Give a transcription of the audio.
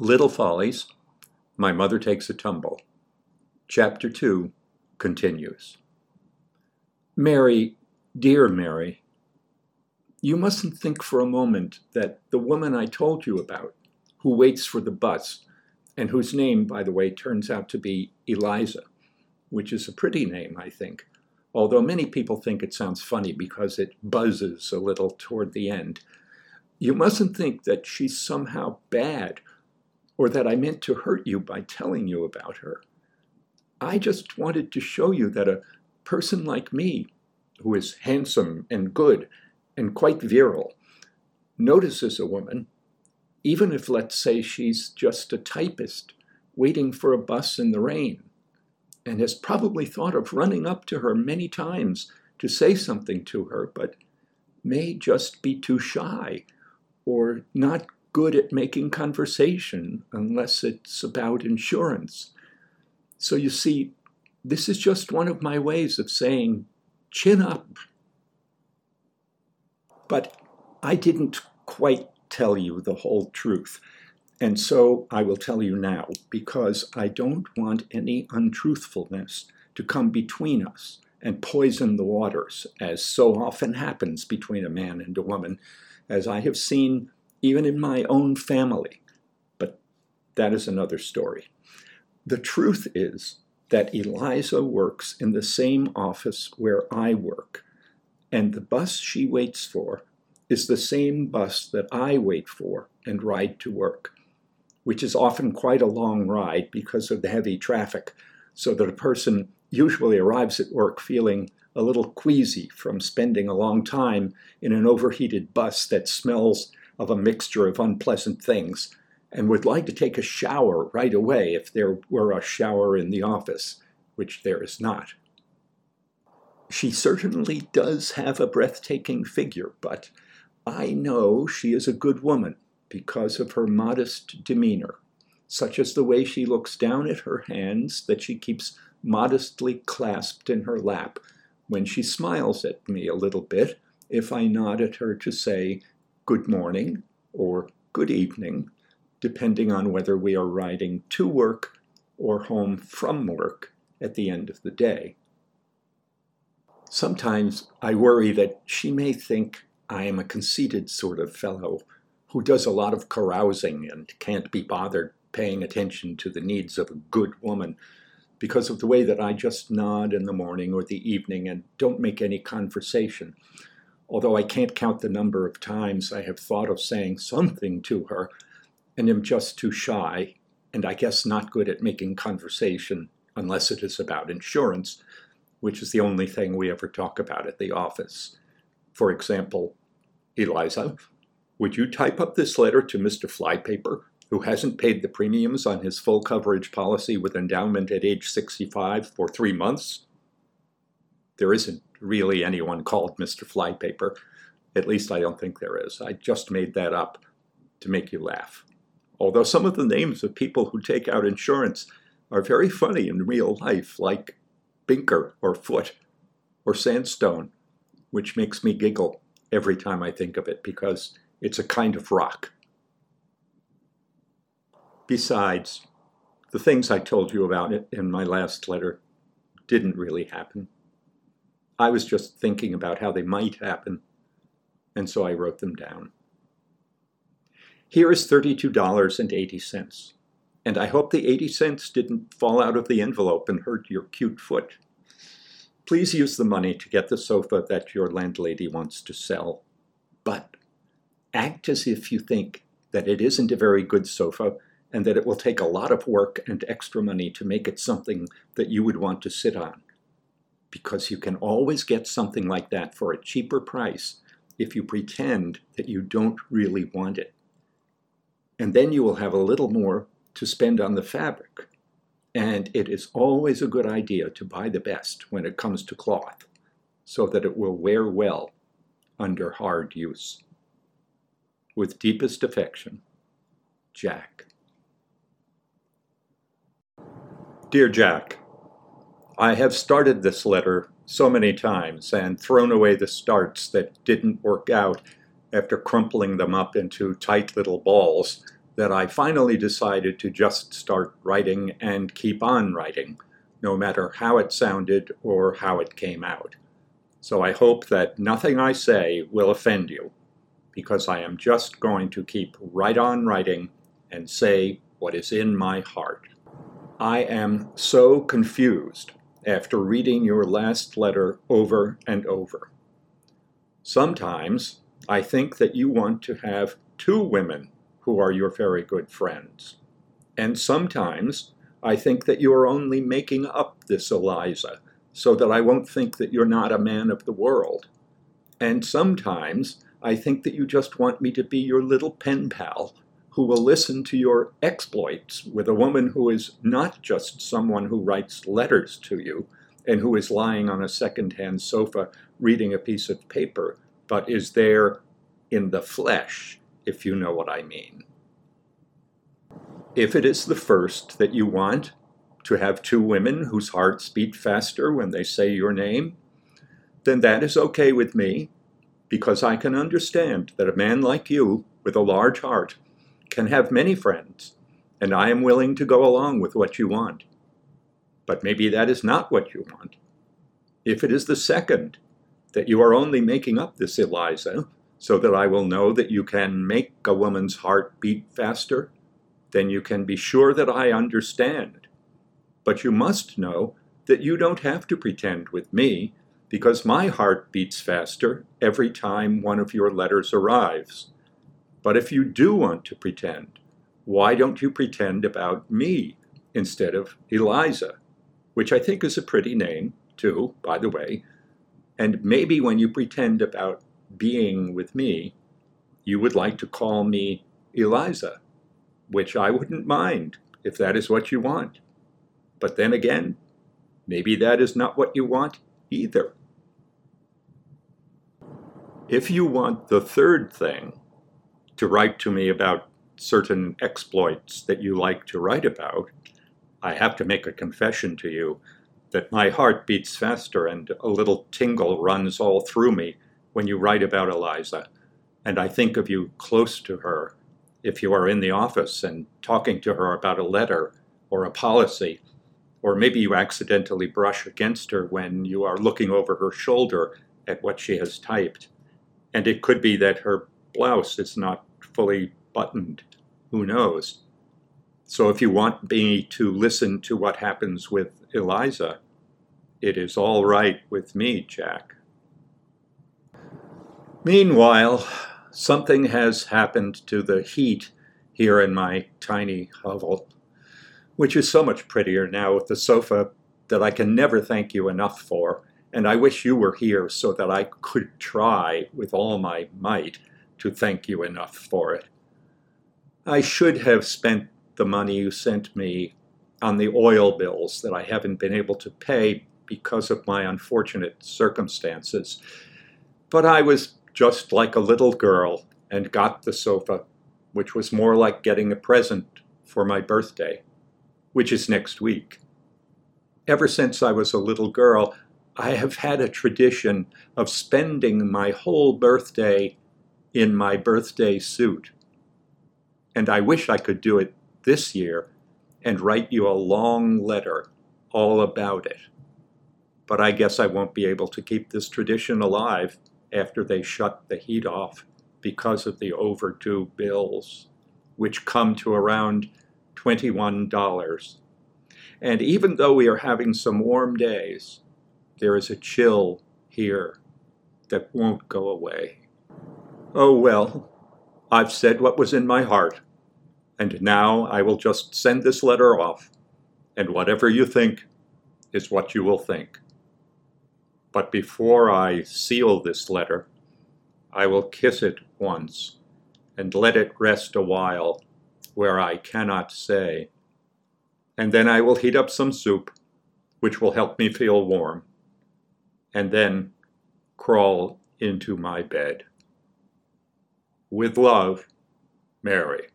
Little Follies, My Mother Takes a Tumble. Chapter 2 continues. Mary, dear Mary, you mustn't think for a moment that the woman I told you about, who waits for the bus, and whose name, by the way, turns out to be Eliza, which is a pretty name, I think, although many people think it sounds funny because it buzzes a little toward the end. You mustn't think that she's somehow bad or that I meant to hurt you by telling you about her. I just wanted to show you that a person like me, who is handsome and good and quite virile, notices a woman, even if, let's say, she's just a typist waiting for a bus in the rain, and has probably thought of running up to her many times to say something to her, but may just be too shy or not good at making conversation unless it's about insurance. So you see, this is just one of my ways of saying, chin up. But I didn't quite tell you the whole truth. And so I will tell you now, because I don't want any untruthfulness to come between us and poison the waters, as so often happens between a man and a woman, as I have seen even in my own family. But that is another story. The truth is that Eliza works in the same office where I work, and the bus she waits for is the same bus that I wait for and ride to work, which is often quite a long ride because of the heavy traffic, so that a person usually arrives at work feeling a little queasy from spending a long time in an overheated bus that smells of a mixture of unpleasant things and would like to take a shower right away if there were a shower in the office, which there is not. She certainly does have a breathtaking figure, but I know she is a good woman because of her modest demeanor, such as the way she looks down at her hands that she keeps modestly clasped in her lap when she smiles at me a little bit if I nod at her to say, good morning or good evening, depending on whether we are riding to work or home from work at the end of the day. Sometimes I worry that she may think I am a conceited sort of fellow who does a lot of carousing and can't be bothered paying attention to the needs of a good woman because of the way that I just nod in the morning or the evening and don't make any conversation although I can't count the number of times I have thought of saying something to her and am just too shy, and I guess not good at making conversation unless it is about insurance, which is the only thing we ever talk about at the office. For example, Eliza, would you type up this letter to Mr. Flypaper, who hasn't paid the premiums on his full coverage policy with endowment at age 65 for three months? There isn't really anyone called Mr. Flypaper. At least I don't think there is. I just made that up to make you laugh. Although some of the names of people who take out insurance are very funny in real life, like Binker or Foot or Sandstone, which makes me giggle every time I think of it because it's a kind of rock. Besides, the things I told you about it in my last letter didn't really happen. I was just thinking about how they might happen, and so I wrote them down. Here is $32.80, and I hope the 80 cents didn't fall out of the envelope and hurt your cute foot. Please use the money to get the sofa that your landlady wants to sell, but act as if you think that it isn't a very good sofa and that it will take a lot of work and extra money to make it something that you would want to sit on because you can always get something like that for a cheaper price if you pretend that you don't really want it. And then you will have a little more to spend on the fabric. And it is always a good idea to buy the best when it comes to cloth, so that it will wear well under hard use. With deepest affection, Jack. Dear Jack, I have started this letter so many times and thrown away the starts that didn't work out after crumpling them up into tight little balls that I finally decided to just start writing and keep on writing, no matter how it sounded or how it came out. So I hope that nothing I say will offend you, because I am just going to keep right on writing and say what is in my heart. I am so confused after reading your last letter over and over. Sometimes I think that you want to have two women who are your very good friends. And sometimes I think that you are only making up this Eliza so that I won't think that you're not a man of the world. And sometimes I think that you just want me to be your little pen pal who will listen to your exploits with a woman who is not just someone who writes letters to you and who is lying on a second-hand sofa reading a piece of paper, but is there in the flesh if you know what I mean. If it is the first that you want, to have two women whose hearts beat faster when they say your name, then that is okay with me, because I can understand that a man like you, with a large heart, can have many friends, and I am willing to go along with what you want. But maybe that is not what you want. If it is the second, that you are only making up this Eliza, so that I will know that you can make a woman's heart beat faster, then you can be sure that I understand. But you must know that you don't have to pretend with me, because my heart beats faster every time one of your letters arrives. But if you do want to pretend, why don't you pretend about me instead of Eliza, which I think is a pretty name, too, by the way. And maybe when you pretend about being with me, you would like to call me Eliza, which I wouldn't mind if that is what you want. But then again, maybe that is not what you want either. If you want the third thing, to write to me about certain exploits that you like to write about, I have to make a confession to you that my heart beats faster and a little tingle runs all through me when you write about Eliza, and I think of you close to her if you are in the office and talking to her about a letter or a policy, or maybe you accidentally brush against her when you are looking over her shoulder at what she has typed. And it could be that her blouse is not fully buttoned. Who knows? So if you want me to listen to what happens with Eliza, it is all right with me, Jack. Meanwhile, something has happened to the heat here in my tiny hovel, which is so much prettier now with the sofa that I can never thank you enough for, and I wish you were here so that I could try with all my might to thank you enough for it. I should have spent the money you sent me on the oil bills that I haven't been able to pay because of my unfortunate circumstances. But I was just like a little girl and got the sofa, which was more like getting a present for my birthday, which is next week. Ever since I was a little girl, I have had a tradition of spending my whole birthday in my birthday suit. And I wish I could do it this year and write you a long letter all about it. But I guess I won't be able to keep this tradition alive after they shut the heat off because of the overdue bills, which come to around $21. And even though we are having some warm days, there is a chill here that won't go away. Oh well, I've said what was in my heart, and now I will just send this letter off, and whatever you think is what you will think. But before I seal this letter, I will kiss it once and let it rest a while where I cannot say. And then I will heat up some soup, which will help me feel warm, and then crawl into my bed. With love, Mary.